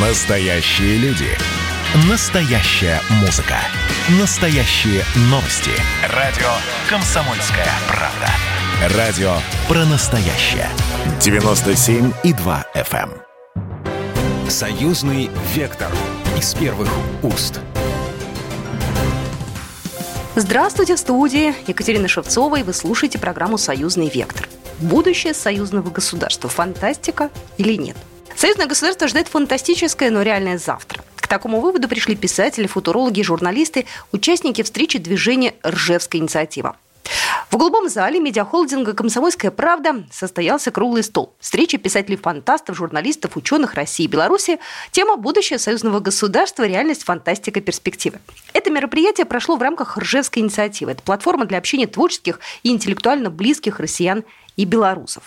Настоящие люди. Настоящая музыка. Настоящие новости. Радио «Комсомольская правда». Радио про настоящее. 97,2 FM. эм. Союзный вектор. Из первых уст. Здравствуйте, в студии Екатерина Шевцова, и вы слушаете программу «Союзный вектор». Будущее союзного государства – фантастика или нет? Союзное государство ждет фантастическое, но реальное завтра. К такому выводу пришли писатели, футурологи, журналисты, участники встречи движения «Ржевская инициатива». В голубом зале медиахолдинга «Комсомольская правда» состоялся круглый стол. Встреча писателей-фантастов, журналистов, ученых России и Беларуси. Тема «Будущее союзного государства. Реальность, фантастика, перспективы». Это мероприятие прошло в рамках Ржевской инициативы. Это платформа для общения творческих и интеллектуально близких россиян и белорусов.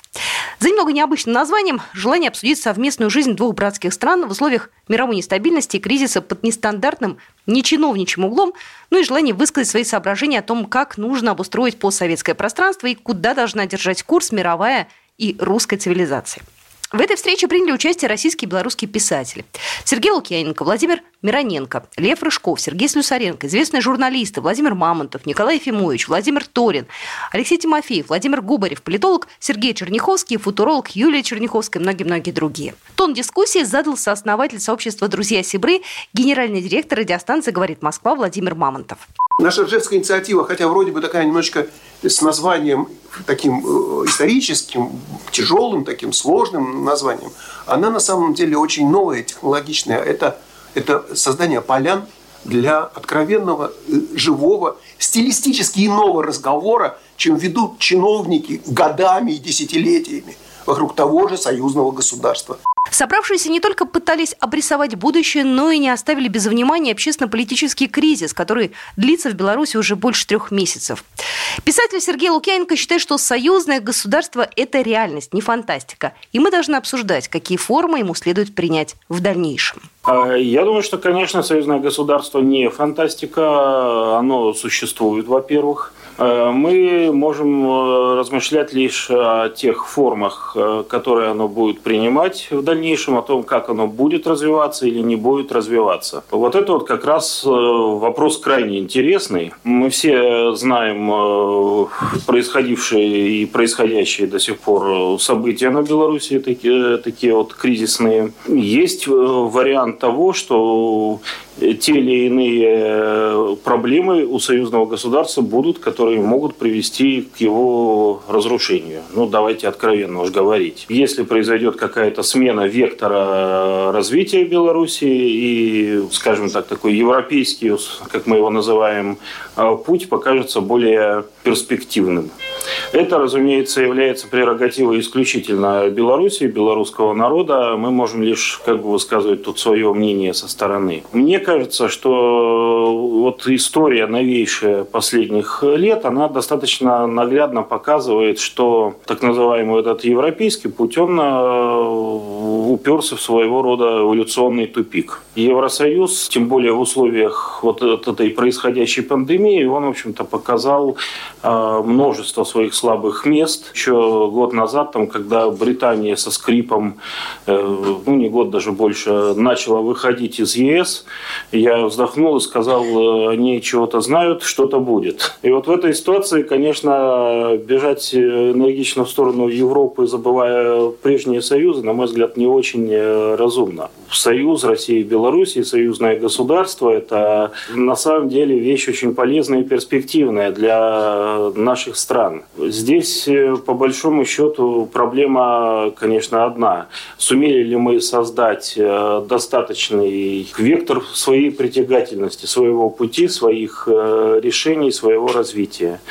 За немного необычным названием желание обсудить совместную жизнь двух братских стран в условиях мировой нестабильности и кризиса под нестандартным, нечиновничьим углом, ну и желание высказать свои соображения о том, как нужно обустроить постсоветское пространство и куда должна держать курс мировая и русская цивилизация. В этой встрече приняли участие российские и белорусские писатели. Сергей Лукьяненко, Владимир Мироненко, Лев Рыжков, Сергей Слюсаренко, известные журналисты Владимир Мамонтов, Николай Ефимович, Владимир Торин, Алексей Тимофеев, Владимир Губарев, политолог Сергей Черняховский, футуролог Юлия Черняховская и многие-многие другие. Тон дискуссии задал сооснователь сообщества «Друзья Сибры», генеральный директор радиостанции «Говорит Москва» Владимир Мамонтов. Наша Ржевская инициатива, хотя вроде бы такая немножечко с названием таким э, историческим, тяжелым, таким сложным названием, она на самом деле очень новая, технологичная. Это, это создание полян для откровенного, э, живого, стилистически иного разговора, чем ведут чиновники годами и десятилетиями вокруг того же союзного государства. Собравшиеся не только пытались обрисовать будущее, но и не оставили без внимания общественно-политический кризис, который длится в Беларуси уже больше трех месяцев. Писатель Сергей Лукьяненко считает, что союзное государство – это реальность, не фантастика. И мы должны обсуждать, какие формы ему следует принять в дальнейшем. А, я думаю, что, конечно, союзное государство не фантастика. Оно существует, во-первых. Э, мы можем э, размышлять лишь о тех формах, э, которые оно будет принимать в дальнейшем, о том, как оно будет развиваться или не будет развиваться. Вот это вот как раз вопрос крайне интересный. Мы все знаем происходившие и происходящие до сих пор события на Беларуси, такие, такие вот кризисные. Есть вариант того, что те или иные проблемы у союзного государства будут, которые могут привести к его разрушению. Ну, давайте откровенно уж говорить. Если произойдет какая-то смена вектора развития Беларуси и, скажем так, такой европейский, как мы его называем, путь покажется более перспективным. Это, разумеется, является прерогативой исключительно Беларуси, белорусского народа. Мы можем лишь как бы высказывать тут свое мнение со стороны. Мне кажется, что вот история новейшая последних лет, она достаточно наглядно показывает, что так называемый этот европейский путь, он э, уперся в своего рода эволюционный тупик. Евросоюз, тем более в условиях вот этой происходящей пандемии, он, в общем-то, показал э, множество своих слабых мест. Еще год назад, там, когда Британия со скрипом, э, ну не год даже больше, начала выходить из ЕС, я вздохнул и сказал, э, они чего-то знают, что-то будет. И вот в этой ситуации, конечно, бежать энергично в сторону Европы, забывая прежние союзы, на мой взгляд, не очень э, разумно. Союз России и Беларуси, союзное государство – это на самом деле вещь очень полезная и перспективная для наших стран. Здесь, э, по большому счету, проблема, конечно, одна. Сумели ли мы создать э, достаточный вектор своей притягательности, своего пути, своих э, решений, своего развития?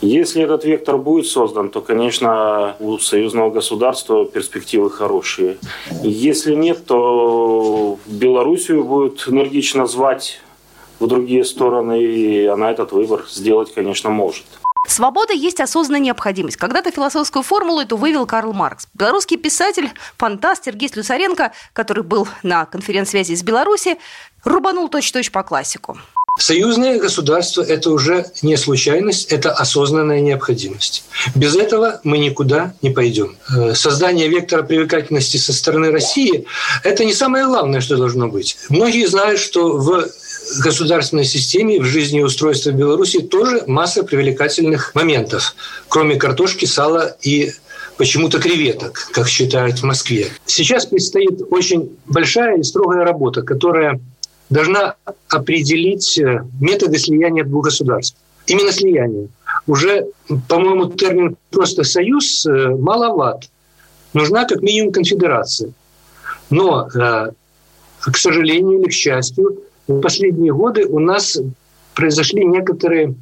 Если этот вектор будет создан, то, конечно, у союзного государства перспективы хорошие. Если нет, то Белоруссию будет энергично звать в другие стороны, и она этот выбор сделать, конечно, может. Свобода есть осознанная необходимость. Когда-то философскую формулу эту вывел Карл Маркс. Белорусский писатель, фантаст Сергей Слюсаренко, который был на конференц-связи из Беларуси, рубанул точь-точь по классику. Союзное государство – это уже не случайность, это осознанная необходимость. Без этого мы никуда не пойдем. Э, создание вектора привлекательности со стороны России – это не самое главное, что должно быть. Многие знают, что в государственной системе, в жизни и устройстве Беларуси тоже масса привлекательных моментов, кроме картошки, сала и почему-то креветок, как считают в Москве. Сейчас предстоит очень большая и строгая работа, которая должна определить э, методы слияния двух государств. Именно слияние. Уже, по-моему, термин просто «союз» э, маловат. Нужна как минимум конфедерация. Но, э, к сожалению или к счастью, в последние годы у нас произошли некоторые,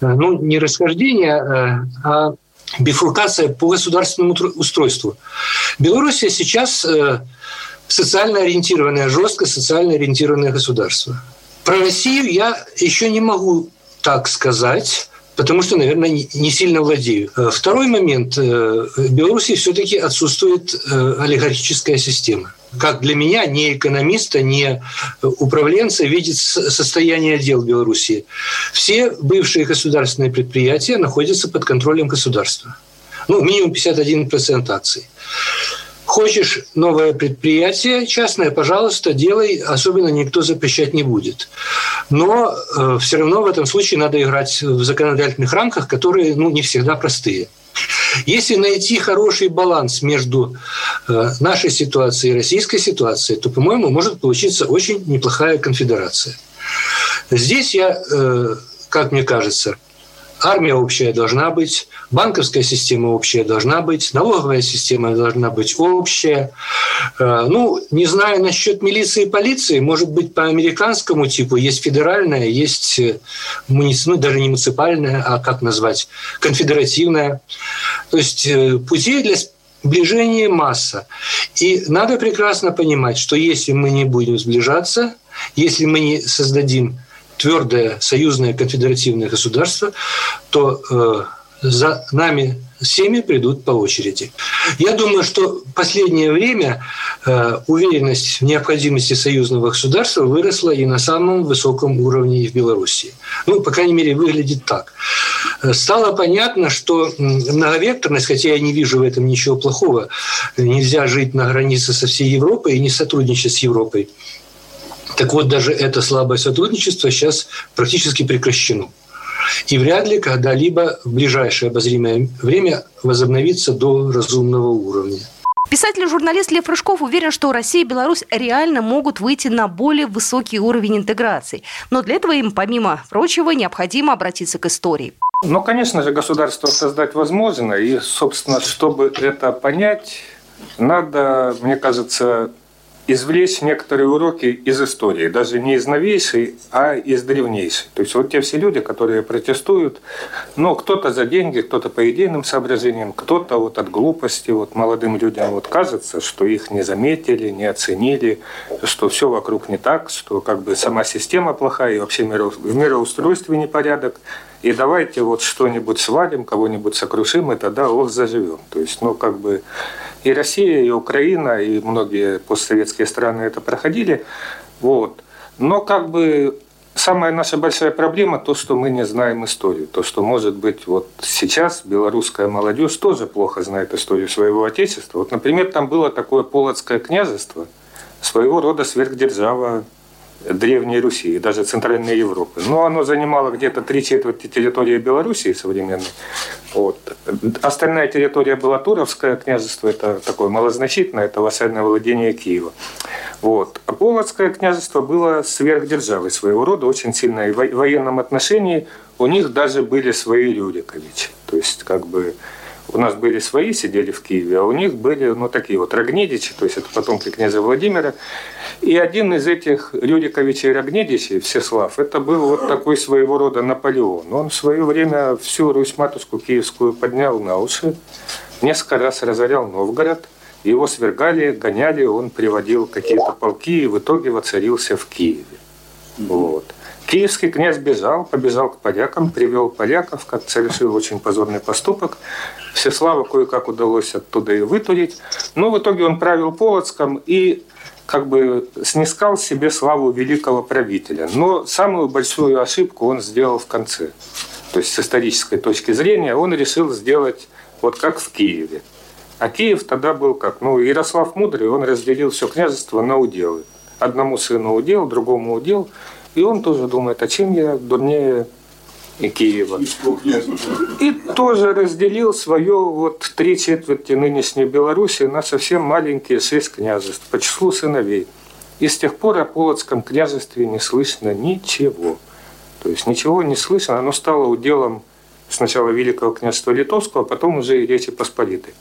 ну, не расхождения, а бифуркация по государственному устройству. Белоруссия сейчас социально ориентированное, жестко социально ориентированное государство. Про Россию я еще не могу так сказать, потому что, наверное, не сильно владею. Э, второй момент. Э, в Беларуси все-таки отсутствует э, олигархическая система. Как для меня, не экономиста, не управленца, видит состояние дел Беларуси. Все бывшие государственные предприятия находятся под контролем государства. Ну, минимум 51% акций. Хочешь новое предприятие частное, пожалуйста, делай, особенно никто запрещать не будет. Но э, все равно в этом случае надо играть в законодательных рамках, которые ну, не всегда простые. Если найти хороший баланс между э, нашей ситуацией и российской ситуацией, то, по-моему, может получиться очень неплохая конфедерация. Здесь я, э, как мне кажется, армия общая должна быть, банковская система общая должна быть, налоговая система должна быть общая. Э, ну, не знаю насчет милиции и полиции, может быть, по американскому типу есть федеральная, есть э, ну, даже не муниципальная, а как назвать, конфедеративная. То есть э, путей для сближения масса. И надо прекрасно понимать, что если мы не будем сближаться, если мы не создадим твердое союзное конфедеративное государство, то э, за нами всеми придут по очереди. Я думаю, что в последнее время э, уверенность в необходимости союзного государства выросла и на самом высоком уровне в Беларуси. Ну, по крайней мере, выглядит так. Стало понятно, что многовекторность, хотя я не вижу в этом ничего плохого, нельзя жить на границе со всей Европой и не сотрудничать с Европой. Так вот, даже это слабое сотрудничество сейчас практически прекращено. И вряд ли когда-либо в ближайшее обозримое время возобновится до разумного уровня. Писатель и журналист Лев Рыжков уверен, что Россия и Беларусь реально могут выйти на более высокий уровень интеграции. Но для этого им, помимо прочего, необходимо обратиться к истории. Ну, конечно же, государство создать возможно. И, собственно, чтобы это понять, надо, мне кажется, извлечь некоторые уроки из истории, даже не из новейшей, а из древнейшей. То есть вот те все люди, которые протестуют, ну, кто-то за деньги, кто-то по идейным соображениям, кто-то вот от глупости, вот молодым людям вот кажется, что их не заметили, не оценили, что все вокруг не так, что как бы сама система плохая и вообще в мироустройстве непорядок. И давайте вот что-нибудь свалим, кого-нибудь сокрушим, и тогда ох, заживем. То есть, ну, как бы и Россия, и Украина, и многие постсоветские страны это проходили. Вот. Но как бы самая наша большая проблема то, что мы не знаем историю. То, что, может быть, вот сейчас белорусская молодежь тоже плохо знает историю своего отечества. Вот, например, там было такое Полоцкое княжество, своего рода сверхдержава Древней Руси и даже Центральной Европы. Но оно занимало где-то три четверти территории Белоруссии современной. Вот. Остальная территория была Туровское княжество, это такое малозначительное, это вассальное владение Киева. Вот. А Полоцкое княжество было сверхдержавой своего рода, очень сильное. В военном отношении у них даже были свои Рюриковичи. То есть, как бы, у нас были свои, сидели в Киеве, а у них были, ну, такие вот Рогнедичи, то есть это потомки князя Владимира. И один из этих Рюриковичей Рогнедичей, Всеслав, это был вот такой своего рода Наполеон. Он в свое время всю Русь-матушку киевскую поднял на уши, несколько раз разорял Новгород, его свергали, гоняли, он приводил какие-то полки и в итоге воцарился в Киеве. Вот. Киевский князь бежал, побежал к полякам, привел поляков, как совершил очень позорный поступок. Всеслава кое-как удалось оттуда и вытурить. Но в итоге он правил Полоцком, и как бы снискал себе славу великого правителя. Но самую большую ошибку он сделал в конце. То есть с исторической точки зрения он решил сделать вот как в Киеве. А Киев тогда был как? Ну, Ярослав Мудрый, он разделил все княжество на уделы. Одному сыну удел, другому удел. И он тоже думает, а чем я дурнее и Киева. И тоже разделил свое вот три четверти нынешней Беларуси на совсем маленькие шесть княжеств по числу сыновей. И с тех пор о Полоцком княжестве не слышно ничего. То есть ничего не слышно, оно стало уделом сначала Великого княжества Литовского, а потом уже и Речи Посполитой.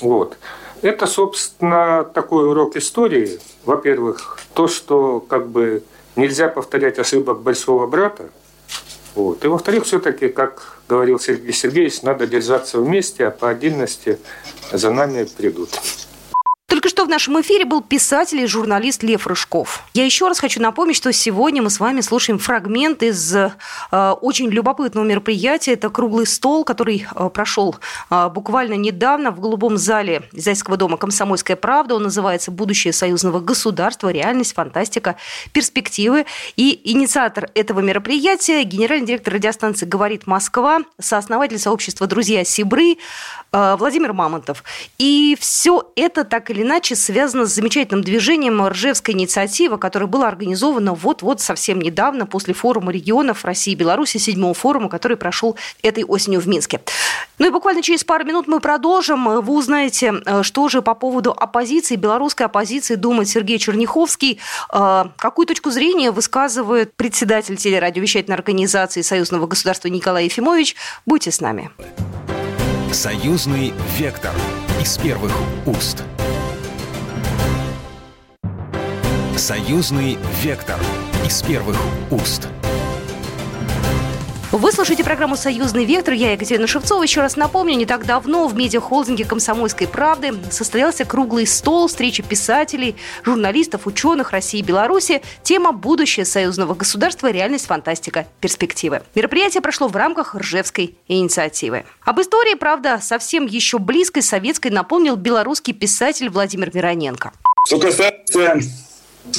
Вот. Это, собственно, такой урок истории. Во-первых, то, что как бы нельзя повторять ошибок большого брата, вот. И во-вторых, все-таки, как говорил Сергей Сергеевич, надо держаться вместе, а по отдельности за нами придут. Что в нашем эфире был писатель и журналист Лев Рыжков. Я еще раз хочу напомнить, что сегодня мы с вами слушаем фрагмент из э, очень любопытного мероприятия. Это круглый стол, который э, прошел э, буквально недавно в голубом зале Зайского дома «Комсомольская правда». Он называется «Будущее союзного государства. Реальность, фантастика, перспективы». И инициатор этого мероприятия – генеральный директор радиостанции «Говорит Москва», сооснователь сообщества «Друзья Сибры» э, Владимир Мамонтов. И все это так или иначе связано с замечательным движением Ржевская инициатива, которое было организовано вот-вот совсем недавно после форума регионов России и Беларуси, седьмого форума, который прошел этой осенью в Минске. Ну и буквально через пару минут мы продолжим. Вы узнаете, э, что же по поводу оппозиции, белорусской оппозиции думает Сергей Черняховский. Э, какую точку зрения высказывает председатель телерадиовещательной организации Союзного государства Николай Ефимович. Будьте с нами. Союзный вектор из первых уст. Союзный вектор из первых уст. Вы слушаете программу «Союзный вектор». Я Екатерина Шевцова. Еще раз напомню, не так давно в медиахолдинге «Комсомольской правды» состоялся круглый стол встречи писателей, журналистов, ученых России и Беларуси. Тема «Будущее союзного государства. Реальность, фантастика, перспективы». Мероприятие прошло в рамках Ржевской инициативы. Об истории, правда, совсем еще близкой советской напомнил белорусский писатель Владимир Мироненко. Что касается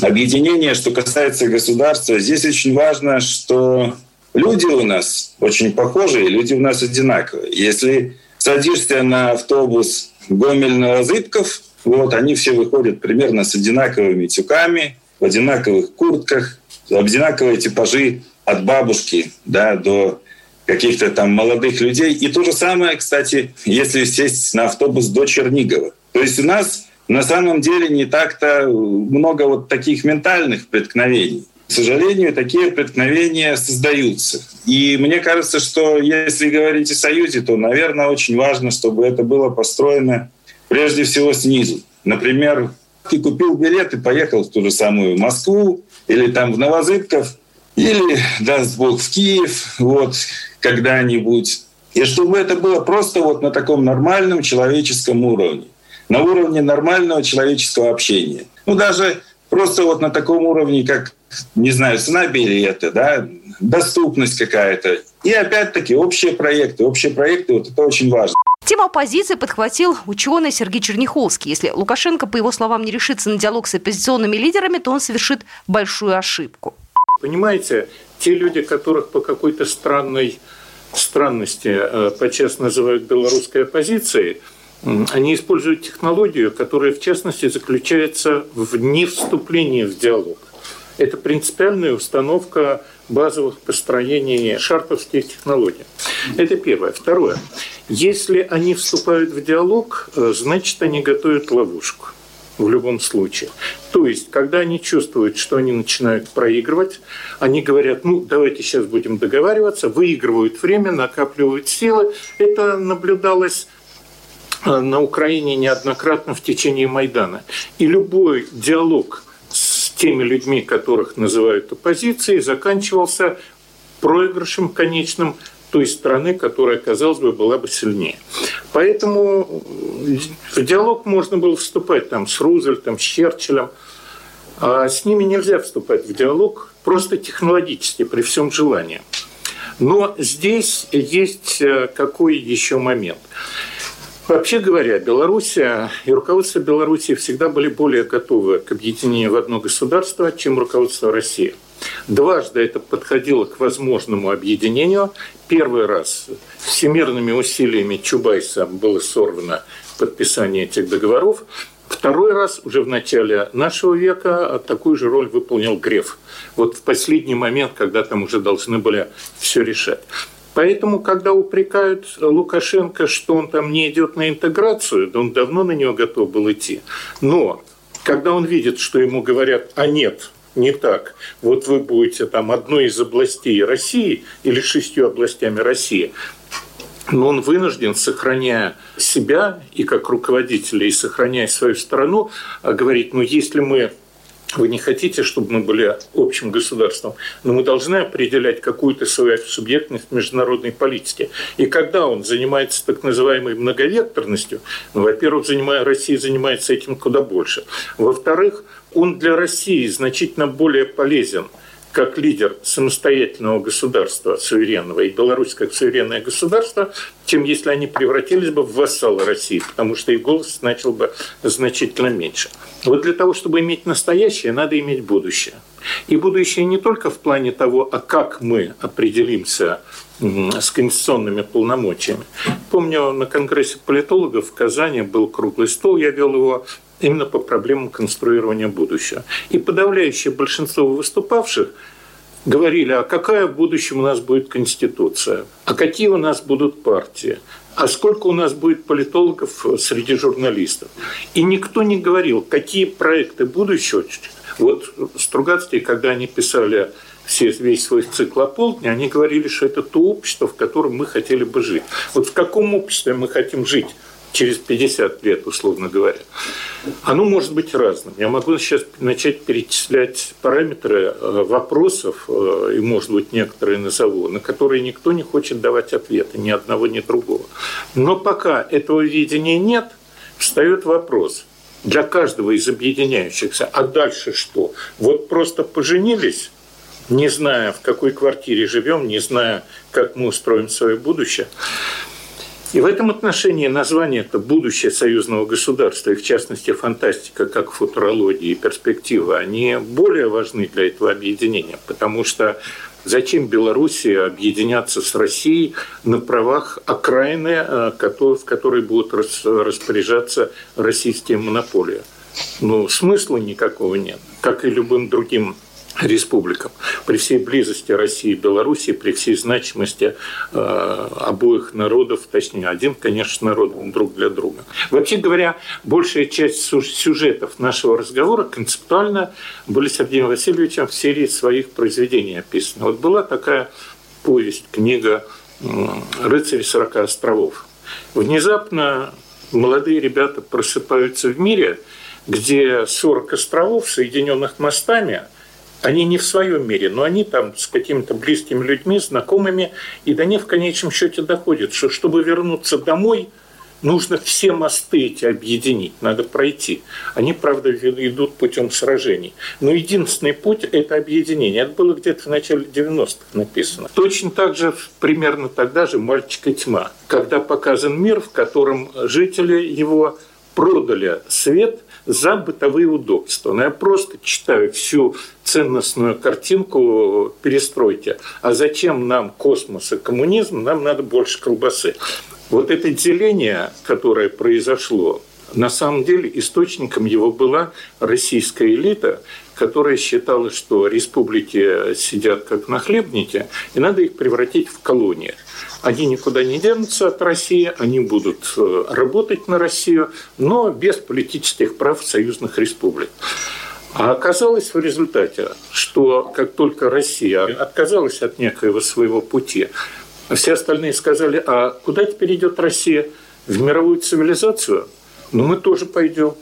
объединения, что касается государства, здесь очень важно, что Люди у нас очень похожие, люди у нас одинаковые. Если садишься на автобус Гомель-Новозыбков, вот, они все выходят примерно с одинаковыми тюками, в одинаковых куртках, одинаковые типажи от бабушки да, до каких-то там молодых людей. И то же самое, кстати, если сесть на автобус до Чернигова. То есть у нас на самом деле не так-то много вот таких ментальных преткновений. К сожалению, такие преткновения создаются. И мне кажется, что если говорить о Союзе, то, наверное, очень важно, чтобы это было построено прежде всего снизу. Например, ты купил билет и поехал в ту же самую Москву или там в Новозыбков, или, даст Бог, в Киев вот, когда-нибудь. И чтобы это было просто вот на таком нормальном человеческом уровне, на уровне нормального человеческого общения. Ну, даже просто вот на таком уровне, как не знаю, цена билета, да, доступность какая-то. И опять-таки общие проекты. Общие проекты, вот это очень важно. Тему оппозиции подхватил ученый Сергей Черняховский. Если Лукашенко, по его словам, не решится на диалог с оппозиционными лидерами, то он совершит большую ошибку. Понимаете, те люди, которых по какой-то странной странности э, подчас называют белорусской оппозицией, они используют технологию, которая, в частности, заключается в невступлении в диалог. Это принципиальная установка базовых построений шарповских технологий. Это первое. Второе. Если они вступают в диалог, э, значит, они готовят ловушку в любом случае. То есть, когда они чувствуют, что они начинают проигрывать, они говорят, ну, давайте сейчас будем договариваться, выигрывают время, накапливают силы. Это наблюдалось на Украине неоднократно в течение Майдана. И любой диалог теми людьми, которых называют оппозицией, заканчивался проигрышем конечным той страны, которая, казалось бы, была бы сильнее. Поэтому в диалог можно было вступать там, с Рузвельтом, с Черчиллем, а с ними нельзя вступать в диалог просто технологически, при всем желании. Но здесь есть э, какой еще момент. Вообще говоря, Белоруссия и руководство Белоруссии всегда были более готовы к объединению в одно государство, чем руководство России. Дважды это подходило к возможному объединению. Первый раз всемирными усилиями Чубайса было сорвано подписание этих договоров. Второй раз, уже в начале нашего века, такую же роль выполнил Греф. Вот в последний момент, когда там уже должны были все решать. Поэтому, когда упрекают Лукашенко, что он там не идет на интеграцию, да он давно на нее готов был идти. Но когда он видит, что ему говорят, а нет, не так. Вот вы будете там одной из областей России или шестью областями России, но он вынужден, сохраняя себя и как руководителя, и сохраняя свою страну, говорить, ну если мы вы не хотите, чтобы мы были общим государством, но мы должны определять какую-то свою субъектность международной политике. И когда он занимается так называемой многовекторностью, ну, во-первых, занимая, Россия занимается этим куда больше. Во-вторых, он для России значительно более полезен – как лидер самостоятельного государства суверенного и Беларусь как суверенное государство, чем если они превратились бы в вассалы России, потому что их голос начал бы значительно меньше. Вот для того, чтобы иметь настоящее, надо иметь будущее. И будущее не только в плане того, а как мы определимся с конституционными полномочиями. Помню, на Конгрессе политологов в Казани был круглый стол, я вел его именно по проблемам конструирования будущего. И подавляющее большинство выступавших говорили, а какая в будущем у нас будет конституция, а какие у нас будут партии, а сколько у нас будет политологов среди журналистов. И никто не говорил, какие проекты будущего. Вот Стругацкие, когда они писали все, весь свой цикл о полдне, они говорили, что это то общество, в котором мы хотели бы жить. Вот в каком обществе мы хотим жить? Через 50 лет, условно говоря, оно может быть разным. Я могу сейчас начать перечислять параметры э, вопросов, э, и, может быть, некоторые назову, на которые никто не хочет давать ответы, ни одного, ни другого. Но пока этого видения нет, встает вопрос для каждого из объединяющихся, а дальше что? Вот просто поженились, не зная, в какой квартире живем, не зная, как мы устроим свое будущее, и в этом отношении название это «Будущее союзного государства», и в частности фантастика, как футурология и перспектива, они более важны для этого объединения, потому что Зачем Белоруссии объединяться с Россией на правах окраины, э, в которой будут распоряжаться российские монополии? Ну, смысла никакого нет, как и любым другим республикам. При всей близости России и Белоруссии, при всей значимости э, обоих народов, точнее, один, конечно, народ друг для друга. Вообще говоря, большая часть сюжетов нашего разговора концептуально были Сергеем Васильевичем в серии своих произведений описаны. Вот была такая повесть, книга «Рыцари 40 островов». Внезапно молодые ребята просыпаются в мире, где 40 островов, соединенных мостами – они не в своем мире, но они там с какими-то близкими людьми, знакомыми, и до них в конечном счете доходит, что чтобы вернуться домой, нужно все мосты эти объединить, надо пройти. Они, правда, идут путем сражений. Но единственный путь – это объединение. Это было где-то в начале 90-х написано. Точно так же, примерно тогда же «Мальчик и тьма», когда показан мир, в котором жители его продали свет – за бытовые удобства. Но я просто читаю всю ценностную картинку перестройки. А зачем нам космос и коммунизм? Нам надо больше колбасы. Вот это деление, которое произошло, на самом деле источником его была российская элита, которая считала, что республики сидят как на хлебнике, и надо их превратить в колонии. Они никуда не денутся от России, они будут э, работать на Россию, но без политических прав союзных республик. А оказалось в результате, что как только Россия отказалась от некоего своего пути, все остальные сказали, а куда теперь идет Россия? В мировую цивилизацию? Ну, мы тоже пойдем.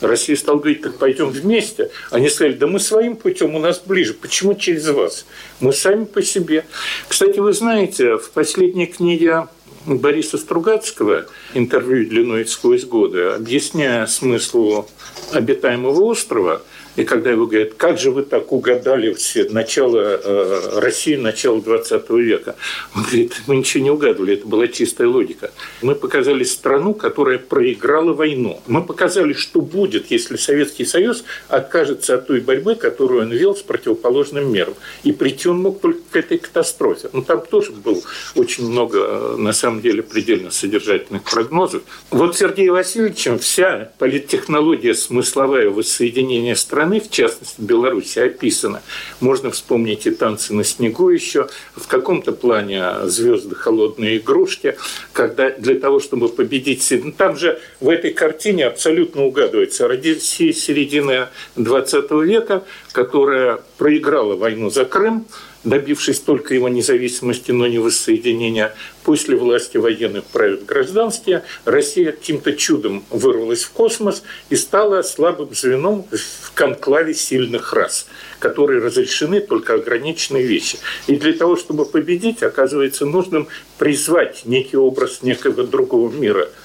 Россия стала говорить, так пойдем вместе. Они сказали, да мы своим путем, у нас ближе. Почему через вас? Мы сами по себе. Кстати, вы знаете, в последней книге Бориса Стругацкого «Интервью длиной сквозь годы», объясняя смысл обитаемого острова, И когда его говорят, как же вы так угадали все начало э, России, начало 20 века? Он говорит, мы ничего не угадывали, это была чистая логика. Мы показали страну, которая проиграла войну. Мы показали, что будет, если Советский Союз откажется от той борьбы, которую он вел с противоположным миром. И прийти он мог только к этой катастрофе. Ну, там тоже было очень много, э, на самом деле, предельно содержательных прогнозов. Вот Сергеем Васильевичем вся политтехнология смысловая воссоединения страны страны, в частности Беларуси, описано. Можно вспомнить и танцы на снегу еще, в каком-то плане звезды холодные игрушки, когда для того, чтобы победить... Там же в этой картине абсолютно угадывается Россия середины 20 века, которая проиграла войну за Крым, добившись только его независимости, но не воссоединения. После власти военных правят гражданские. Россия каким-то чудом вырвалась в космос и стала слабым звеном в конклаве сильных рас, которые разрешены только ограниченные вещи. И для того, чтобы победить, оказывается нужным призвать некий образ некого другого мира –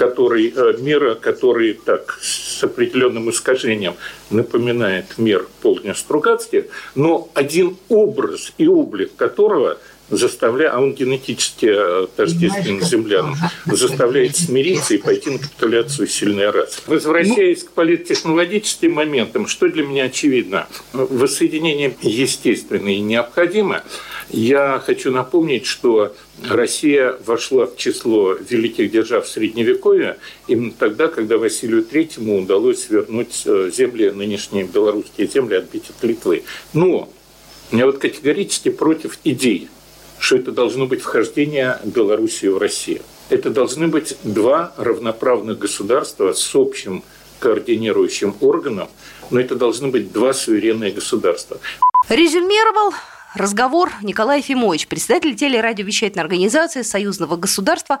который, э, мира, который так с определенным искажением напоминает мир полдня Стругацких, но один образ и облик которого заставляет, а он генетически э, тождествен землянам, заставляет смириться и пойти на капитуляцию сильной расы. Возвращаясь к политтехнологическим моментам, что для меня очевидно, воссоединение естественно и необходимо. Я хочу напомнить, что Россия вошла в число великих держав Средневековья именно тогда, когда Василию Третьему удалось вернуть э, земли, нынешние белорусские земли, отбить от Литвы. Но я вот категорически против идей, что это должно быть вхождение Белоруссии в Россию. Это должны быть два равноправных государства с общим координирующим органом, но это должны быть два суверенные государства. Резюмировал разговор Николай Ефимович, председатель телерадиовещательной организации Союзного государства,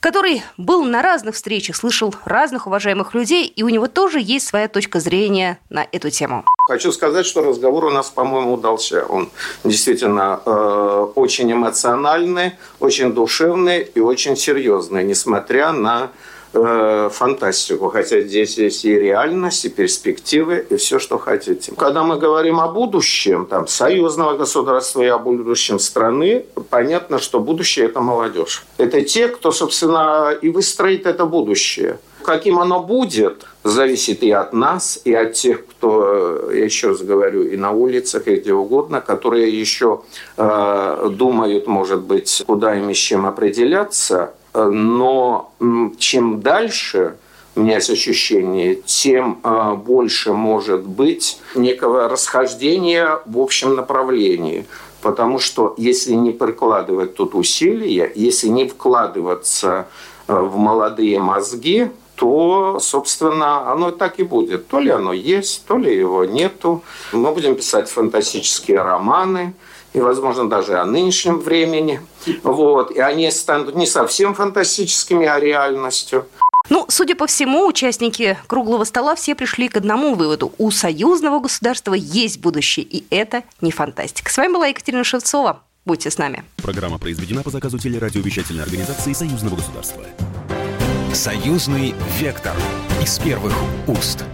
который был на разных встречах, слышал разных уважаемых людей, и у него тоже есть своя точка зрения на эту тему. Хочу сказать, что разговор у нас, по-моему, удался. Он действительно э, очень эмоциональный, очень душевный и очень серьезный, несмотря на э, фантастику, хотя здесь есть и реальность, и перспективы, и все, что хотите. Когда мы говорим о будущем, там, союзного государства и о будущем страны, понятно, что будущее – это молодежь. Это те, кто, собственно, и выстроит это будущее. Каким оно будет, зависит и от нас, и от тех, кто, я еще раз говорю, и на улицах, и где угодно, которые еще э, думают, может быть, куда им с чем определяться – но чем дальше, у меня есть ощущение, тем а, больше может быть некого расхождения в общем направлении. Потому что если не прикладывать тут усилия, если не вкладываться а, в молодые мозги, то, собственно, оно так и будет. То ли оно есть, то ли его нету. Мы будем писать фантастические романы – и, возможно, даже о нынешнем времени. Вот. И они станут не совсем фантастическими, а реальностью. Ну, судя по всему, участники круглого стола все пришли к одному выводу. У союзного государства есть будущее, и это не фантастика. С вами была Екатерина Шевцова. Будьте с нами. Программа произведена по заказу телерадиовещательной организации Союзного государства. Союзный вектор из первых уст.